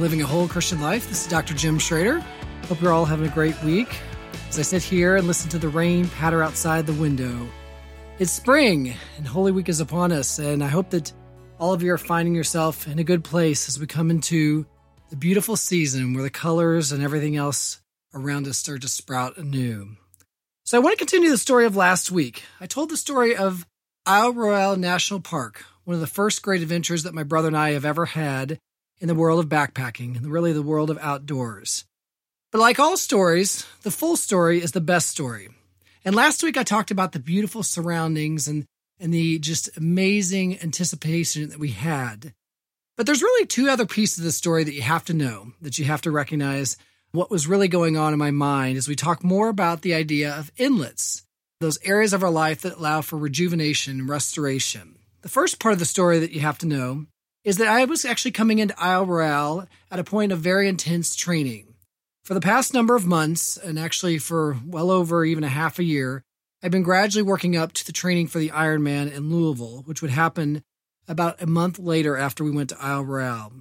Living a Whole Christian Life. This is Dr. Jim Schroeder. Hope you're all having a great week. As I sit here and listen to the rain patter outside the window, it's spring and Holy Week is upon us, and I hope that all of you are finding yourself in a good place as we come into the beautiful season where the colors and everything else around us start to sprout anew. So I want to continue the story of last week. I told the story of Isle Royale National Park, one of the first great adventures that my brother and I have ever had in the world of backpacking and really the world of outdoors. But like all stories, the full story is the best story. And last week I talked about the beautiful surroundings and, and the just amazing anticipation that we had. But there's really two other pieces of the story that you have to know, that you have to recognize what was really going on in my mind as we talk more about the idea of inlets, those areas of our life that allow for rejuvenation and restoration. The first part of the story that you have to know is that I was actually coming into Isle Royale at a point of very intense training. For the past number of months, and actually for well over even a half a year, I've been gradually working up to the training for the Ironman in Louisville, which would happen about a month later after we went to Isle Royale.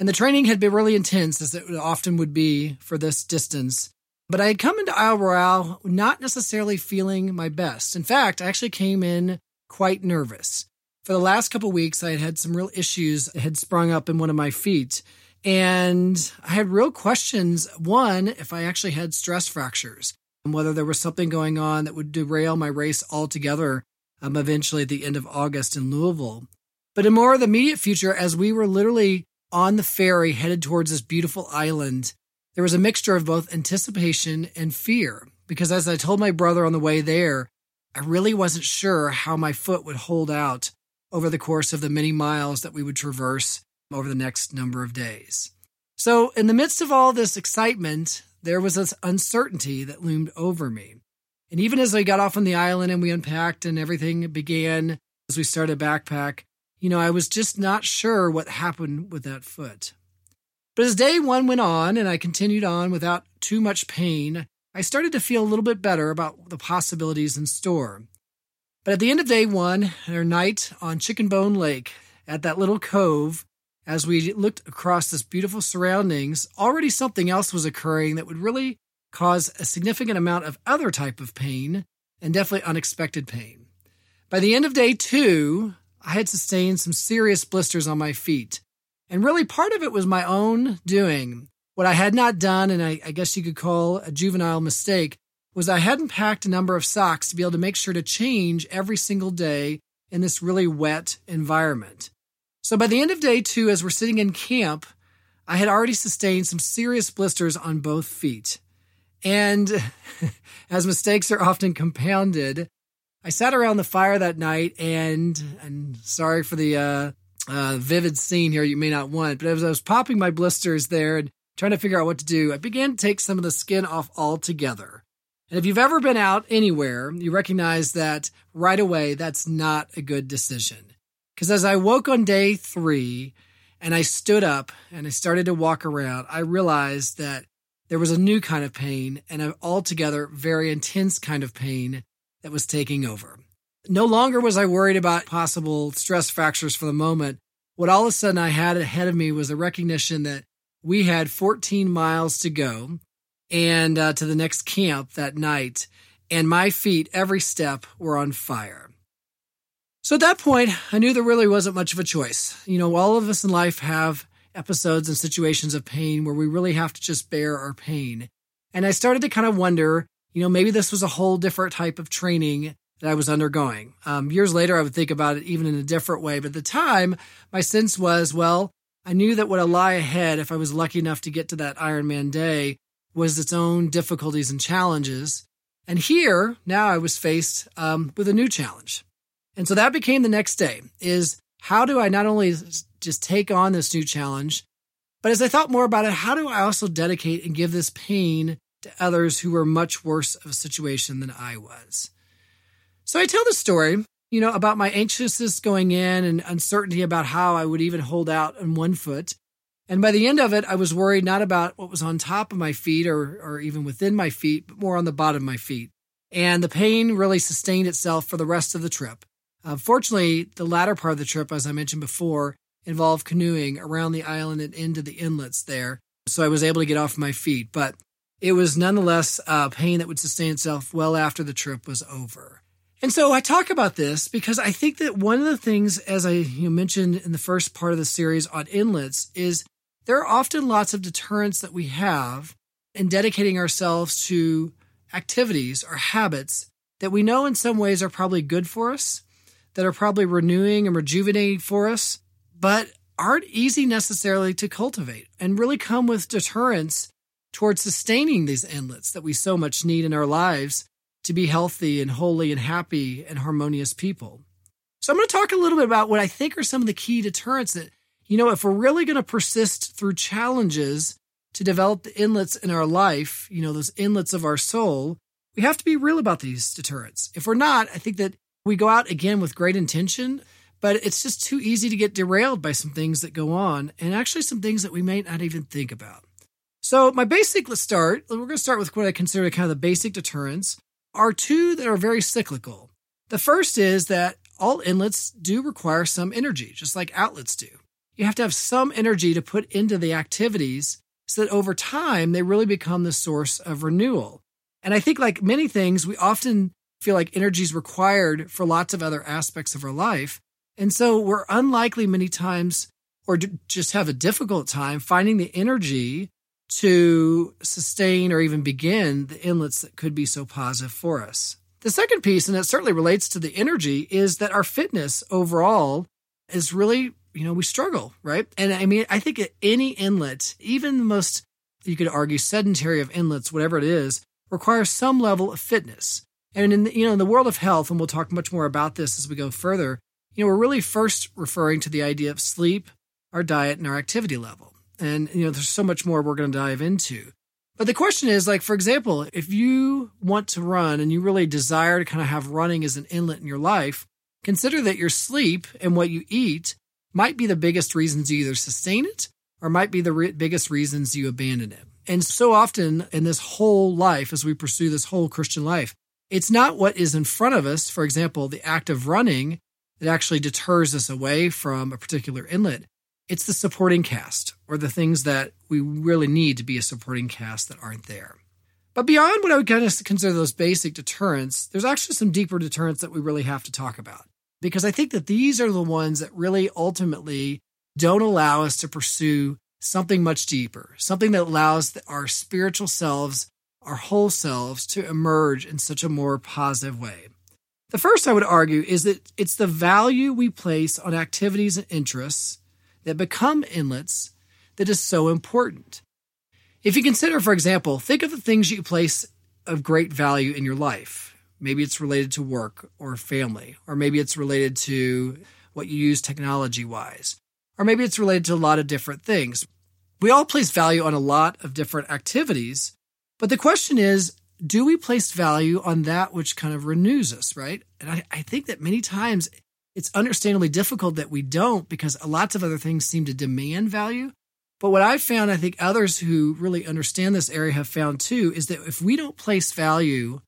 And the training had been really intense, as it often would be for this distance. But I had come into Isle Royale not necessarily feeling my best. In fact, I actually came in quite nervous for the last couple weeks, I had had some real issues that had sprung up in one of my feet. And I had real questions. One, if I actually had stress fractures and whether there was something going on that would derail my race altogether um, eventually at the end of August in Louisville. But in more of the immediate future, as we were literally on the ferry headed towards this beautiful island, there was a mixture of both anticipation and fear. Because as I told my brother on the way there, I really wasn't sure how my foot would hold out over the course of the many miles that we would traverse over the next number of days. So, in the midst of all this excitement, there was this uncertainty that loomed over me. And even as I got off on the island and we unpacked and everything began as we started backpack, you know, I was just not sure what happened with that foot. But as day one went on and I continued on without too much pain, I started to feel a little bit better about the possibilities in store. But at the end of day one, our night on Chicken Bone Lake at that little cove, as we looked across this beautiful surroundings, already something else was occurring that would really cause a significant amount of other type of pain and definitely unexpected pain. By the end of day two, I had sustained some serious blisters on my feet. And really part of it was my own doing. What I had not done, and I, I guess you could call a juvenile mistake, was I hadn't packed a number of socks to be able to make sure to change every single day in this really wet environment. So by the end of day two, as we're sitting in camp, I had already sustained some serious blisters on both feet. And as mistakes are often compounded, I sat around the fire that night and, and sorry for the uh, uh, vivid scene here you may not want, but as I was popping my blisters there and trying to figure out what to do, I began to take some of the skin off altogether. And if you've ever been out anywhere, you recognize that right away, that's not a good decision. Because as I woke on day three and I stood up and I started to walk around, I realized that there was a new kind of pain and an altogether very intense kind of pain that was taking over. No longer was I worried about possible stress fractures for the moment. What all of a sudden I had ahead of me was a recognition that we had 14 miles to go and uh, to the next camp that night, and my feet, every step, were on fire. So at that point, I knew there really wasn't much of a choice. You know, all of us in life have episodes and situations of pain where we really have to just bear our pain. And I started to kind of wonder, you know, maybe this was a whole different type of training that I was undergoing. Um, years later, I would think about it even in a different way. But at the time, my sense was, well, I knew that what would lie ahead if I was lucky enough to get to that Ironman day was its own difficulties and challenges. And here, now I was faced um, with a new challenge. And so that became the next day is how do I not only just take on this new challenge, but as I thought more about it, how do I also dedicate and give this pain to others who were much worse of a situation than I was? So I tell the story, you know, about my anxiousness going in and uncertainty about how I would even hold out on one foot. And by the end of it, I was worried not about what was on top of my feet or, or even within my feet, but more on the bottom of my feet. And the pain really sustained itself for the rest of the trip. Uh, fortunately, the latter part of the trip, as I mentioned before, involved canoeing around the island and into the inlets there. So I was able to get off my feet, but it was nonetheless a pain that would sustain itself well after the trip was over. And so I talk about this because I think that one of the things, as I mentioned in the first part of the series on inlets, is there are often lots of deterrents that we have in dedicating ourselves to activities or habits that we know in some ways are probably good for us, that are probably renewing and rejuvenating for us, but aren't easy necessarily to cultivate and really come with deterrents towards sustaining these inlets that we so much need in our lives to be healthy and holy and happy and harmonious people. So I'm going to talk a little bit about what I think are some of the key deterrents that, you know, if we're really going to persist through challenges to develop the inlets in our life, you know, those inlets of our soul, we have to be real about these deterrents. If we're not, I think that we go out again with great intention, but it's just too easy to get derailed by some things that go on and actually some things that we may not even think about. So, my basic, let's start. We're going to start with what I consider kind of the basic deterrents are two that are very cyclical. The first is that all inlets do require some energy, just like outlets do. You have to have some energy to put into the activities so that over time they really become the source of renewal. And I think, like many things, we often feel like energy is required for lots of other aspects of our life. And so we're unlikely many times or just have a difficult time finding the energy to sustain or even begin the inlets that could be so positive for us. The second piece, and it certainly relates to the energy, is that our fitness overall is really, you know, we struggle, right? And I mean, I think any inlet, even the most, you could argue, sedentary of inlets, whatever it is, requires some level of fitness. And in the, you know, in the world of health, and we'll talk much more about this as we go further, you know, we're really first referring to the idea of sleep, our diet, and our activity level. And, you know, there's so much more we're going to dive into. But the question is, like, for example, if you want to run and you really desire to kind of have running as an inlet in your life, consider that your sleep and what you eat might be the biggest reasons you either sustain it or might be the re- biggest reasons you abandon it. And so often in this whole life, as we pursue this whole Christian life, it's not what is in front of us, for example, the act of running, that actually deters us away from a particular inlet. It's the supporting cast or the things that we really need to be a supporting cast that aren't there. But beyond what I would kind of consider those basic deterrents, there's actually some deeper deterrents that we really have to talk about. Because I think that these are the ones that really ultimately don't allow us to pursue something much deeper, something that allows our spiritual selves, our whole selves, to emerge in such a more positive way. The first I would argue is that it's the value we place on activities and interests that become inlets that is so important. If you consider, for example, think of the things you place of great value in your life. Maybe it's related to work or family, or maybe it's related to what you use technology wise, or maybe it's related to a lot of different things. We all place value on a lot of different activities, but the question is do we place value on that which kind of renews us, right? And I, I think that many times it's understandably difficult that we don't because lots of other things seem to demand value. But what I've found, I think others who really understand this area have found too, is that if we don't place value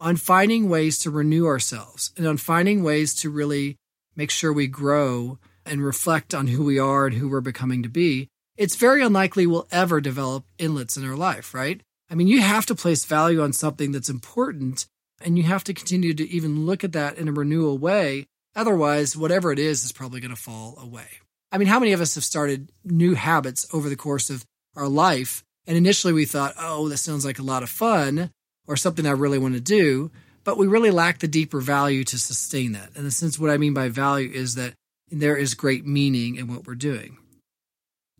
on finding ways to renew ourselves and on finding ways to really make sure we grow and reflect on who we are and who we're becoming to be, it's very unlikely we'll ever develop inlets in our life, right? I mean, you have to place value on something that's important and you have to continue to even look at that in a renewal way Otherwise, whatever it is is probably going to fall away. I mean, how many of us have started new habits over the course of our life? And initially we thought, oh, this sounds like a lot of fun or something I really want to do. But we really lack the deeper value to sustain that. And the sense, what I mean by value is that there is great meaning in what we're doing.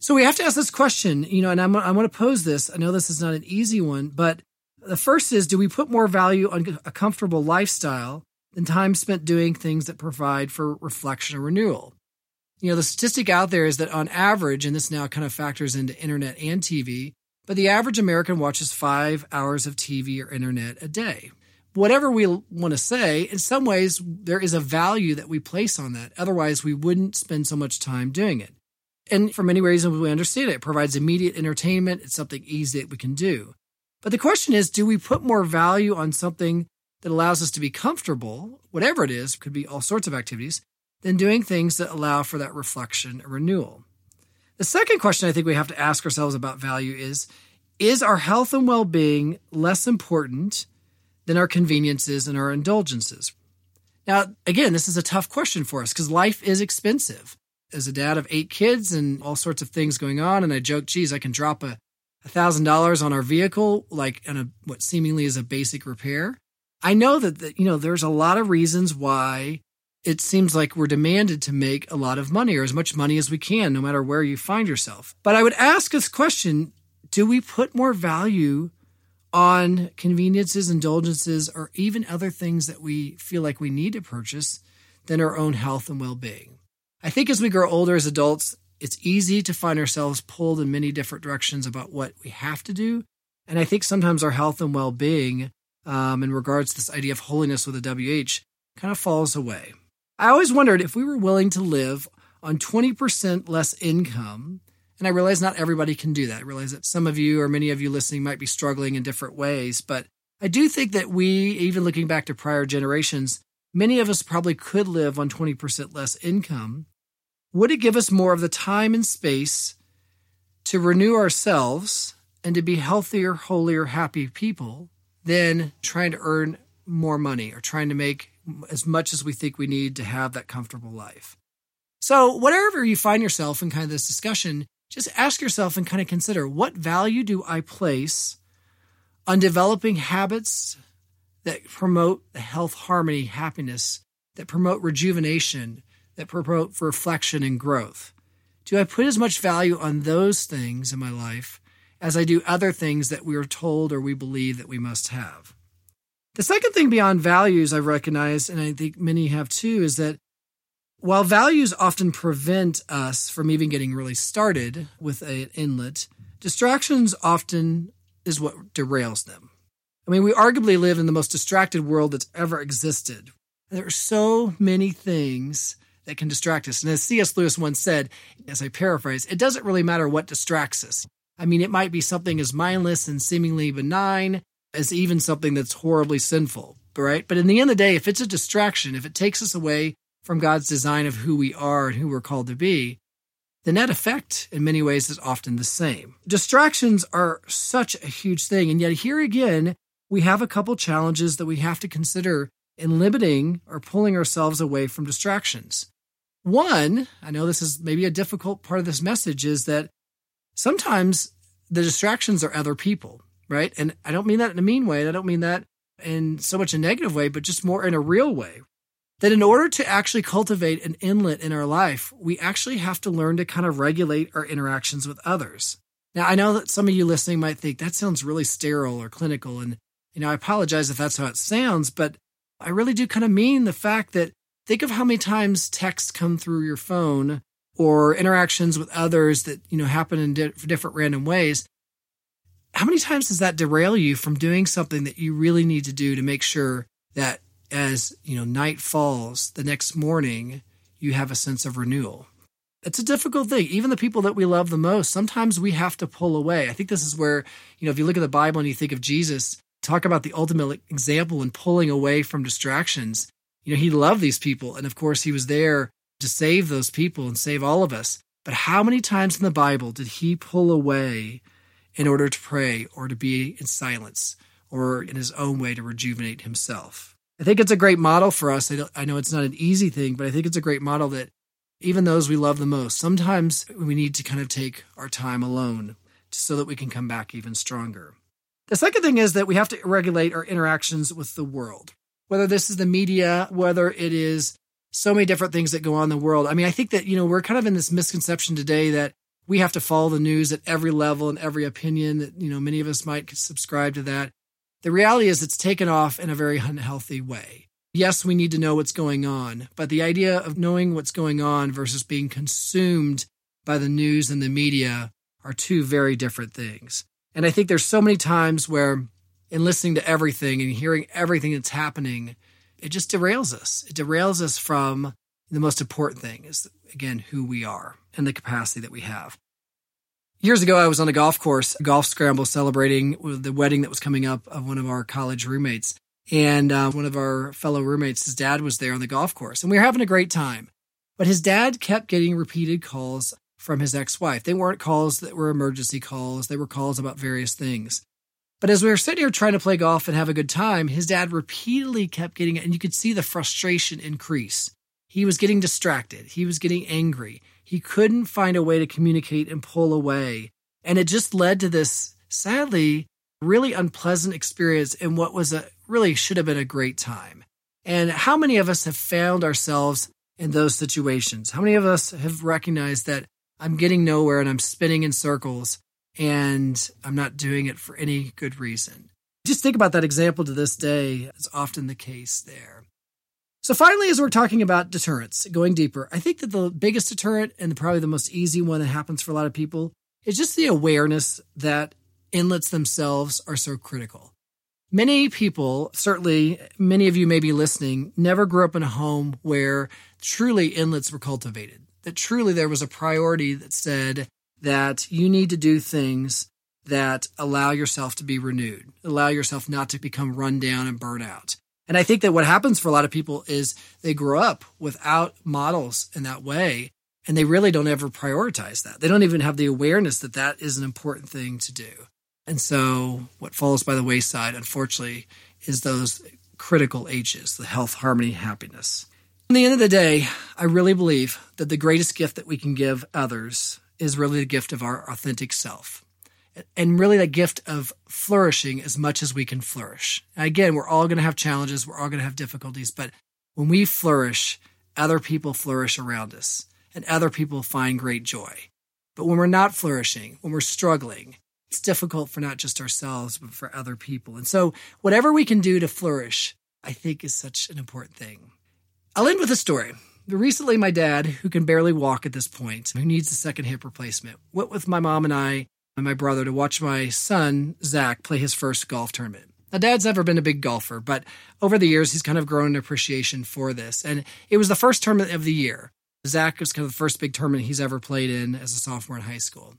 So we have to ask this question, you know, and I'm, I want to pose this. I know this is not an easy one, but the first is do we put more value on a comfortable lifestyle than time spent doing things that provide for reflection and renewal. You know, the statistic out there is that on average, and this now kind of factors into internet and TV, but the average American watches five hours of TV or internet a day. Whatever we want to say, in some ways, there is a value that we place on that. Otherwise, we wouldn't spend so much time doing it. And for many reasons, we understand it. It provides immediate entertainment. It's something easy that we can do. But the question is, do we put more value on something that allows us to be comfortable, whatever it is, could be all sorts of activities, than doing things that allow for that reflection and renewal. The second question I think we have to ask ourselves about value is Is our health and well being less important than our conveniences and our indulgences? Now, again, this is a tough question for us because life is expensive. As a dad of eight kids and all sorts of things going on, and I joke, geez, I can drop a thousand dollars on our vehicle, like on a what seemingly is a basic repair. I know that, that you know there's a lot of reasons why it seems like we're demanded to make a lot of money or as much money as we can, no matter where you find yourself. But I would ask this question do we put more value on conveniences, indulgences, or even other things that we feel like we need to purchase than our own health and well being? I think as we grow older as adults, it's easy to find ourselves pulled in many different directions about what we have to do. And I think sometimes our health and well being, um, in regards to this idea of holiness with a WH, kind of falls away. I always wondered if we were willing to live on 20% less income. And I realize not everybody can do that. I realize that some of you or many of you listening might be struggling in different ways. But I do think that we, even looking back to prior generations, many of us probably could live on 20% less income. Would it give us more of the time and space to renew ourselves and to be healthier, holier, happy people than trying to earn more money or trying to make as much as we think we need to have that comfortable life. So, whatever you find yourself in kind of this discussion, just ask yourself and kind of consider what value do I place on developing habits that promote the health, harmony, happiness, that promote rejuvenation, that promote reflection and growth? Do I put as much value on those things in my life as I do other things that we are told or we believe that we must have? The second thing beyond values I've recognized, and I think many have too, is that while values often prevent us from even getting really started with an inlet, distractions often is what derails them. I mean, we arguably live in the most distracted world that's ever existed. There are so many things that can distract us. And as C.S. Lewis once said, as I paraphrase, it doesn't really matter what distracts us. I mean, it might be something as mindless and seemingly benign as even something that's horribly sinful, right? But in the end of the day, if it's a distraction, if it takes us away from God's design of who we are and who we're called to be, the net effect in many ways is often the same. Distractions are such a huge thing. And yet, here again, we have a couple challenges that we have to consider in limiting or pulling ourselves away from distractions. One, I know this is maybe a difficult part of this message, is that sometimes the distractions are other people right? And I don't mean that in a mean way. I don't mean that in so much a negative way, but just more in a real way. That in order to actually cultivate an inlet in our life, we actually have to learn to kind of regulate our interactions with others. Now, I know that some of you listening might think that sounds really sterile or clinical. And, you know, I apologize if that's how it sounds, but I really do kind of mean the fact that think of how many times texts come through your phone or interactions with others that, you know, happen in di- different random ways how many times does that derail you from doing something that you really need to do to make sure that as you know night falls the next morning you have a sense of renewal? It's a difficult thing. Even the people that we love the most sometimes we have to pull away. I think this is where you know if you look at the bible and you think of jesus talk about the ultimate example in pulling away from distractions. You know he loved these people and of course he was there to save those people and save all of us. But how many times in the bible did he pull away in order to pray or to be in silence or in his own way to rejuvenate himself. I think it's a great model for us. I, know it's not an easy thing, but I think it's a great model that even those we love the most, sometimes we need to kind of take our time alone so that we can come back even stronger. The second thing is that we have to regulate our interactions with the world, whether this is the media, whether it is so many different things that go on in the world. I mean, I think that, you know, we're kind of in this misconception today that we have to follow the news at every level and every opinion that, you know, many of us might subscribe to that. The reality is it's taken off in a very unhealthy way. Yes, we need to know what's going on, but the idea of knowing what's going on versus being consumed by the news and the media are two very different things. And I think there's so many times where in listening to everything and hearing everything that's happening, it just derails us. It derails us from the most important thing is again who we are and the capacity that we have. Years ago, I was on a golf course, a golf scramble, celebrating the wedding that was coming up of one of our college roommates. And uh, one of our fellow roommates, his dad was there on the golf course, and we were having a great time. But his dad kept getting repeated calls from his ex wife. They weren't calls that were emergency calls, they were calls about various things. But as we were sitting here trying to play golf and have a good time, his dad repeatedly kept getting it, and you could see the frustration increase. He was getting distracted. He was getting angry. He couldn't find a way to communicate and pull away. And it just led to this, sadly, really unpleasant experience in what was a really should have been a great time. And how many of us have found ourselves in those situations? How many of us have recognized that I'm getting nowhere and I'm spinning in circles and I'm not doing it for any good reason. Just think about that example to this day. It's often the case there. So, finally, as we're talking about deterrence, going deeper, I think that the biggest deterrent and probably the most easy one that happens for a lot of people is just the awareness that inlets themselves are so critical. Many people, certainly many of you may be listening, never grew up in a home where truly inlets were cultivated, that truly there was a priority that said, that you need to do things that allow yourself to be renewed, allow yourself not to become run down and burn out. And I think that what happens for a lot of people is they grow up without models in that way, and they really don't ever prioritize that. They don't even have the awareness that that is an important thing to do. And so what falls by the wayside, unfortunately, is those critical H's, the health, harmony, happiness. In the end of the day, I really believe that the greatest gift that we can give others is really the gift of our authentic self and really the gift of flourishing as much as we can flourish. Again, we're all going to have challenges, we're all going to have difficulties, but when we flourish, other people flourish around us and other people find great joy. But when we're not flourishing, when we're struggling, it's difficult for not just ourselves, but for other people. And so, whatever we can do to flourish, I think is such an important thing. I'll end with a story. Recently, my dad, who can barely walk at this point, who needs a second hip replacement, went with my mom and I and my brother to watch my son, Zach, play his first golf tournament. Now, dad's never been a big golfer, but over the years, he's kind of grown an appreciation for this. And it was the first tournament of the year. Zach was kind of the first big tournament he's ever played in as a sophomore in high school.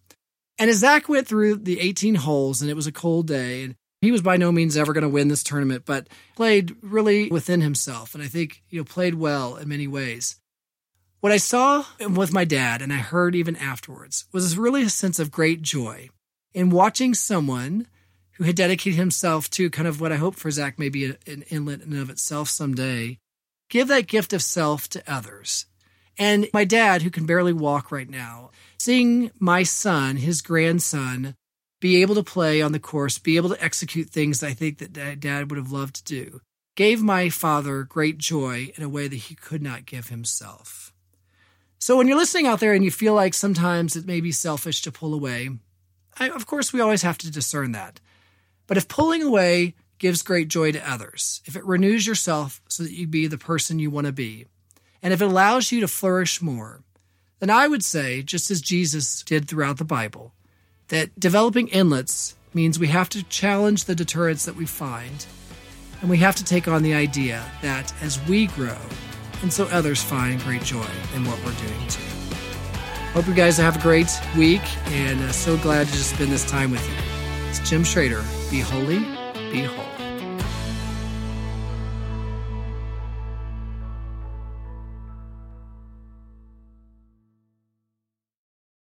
And as Zach went through the 18 holes, and it was a cold day, and he was by no means ever going to win this tournament, but played really within himself. And I think, you know, played well in many ways. What I saw with my dad, and I heard even afterwards, was really a sense of great joy in watching someone who had dedicated himself to kind of what I hope for Zach may be an inlet in and of itself someday, give that gift of self to others. And my dad, who can barely walk right now, seeing my son, his grandson, be able to play on the course, be able to execute things I think that dad would have loved to do, gave my father great joy in a way that he could not give himself. So when you're listening out there and you feel like sometimes it may be selfish to pull away, I, of course, we always have to discern that. But if pulling away gives great joy to others, if it renews yourself so that you be the person you want to be, and if it allows you to flourish more, then I would say, just as Jesus did throughout the Bible, that developing inlets means we have to challenge the deterrents that we find, and we have to take on the idea that as we grow, and so others find great joy in what we're doing too. Hope you guys have a great week, and uh, so glad to just spend this time with you. It's Jim Schroeder. Be holy, be whole.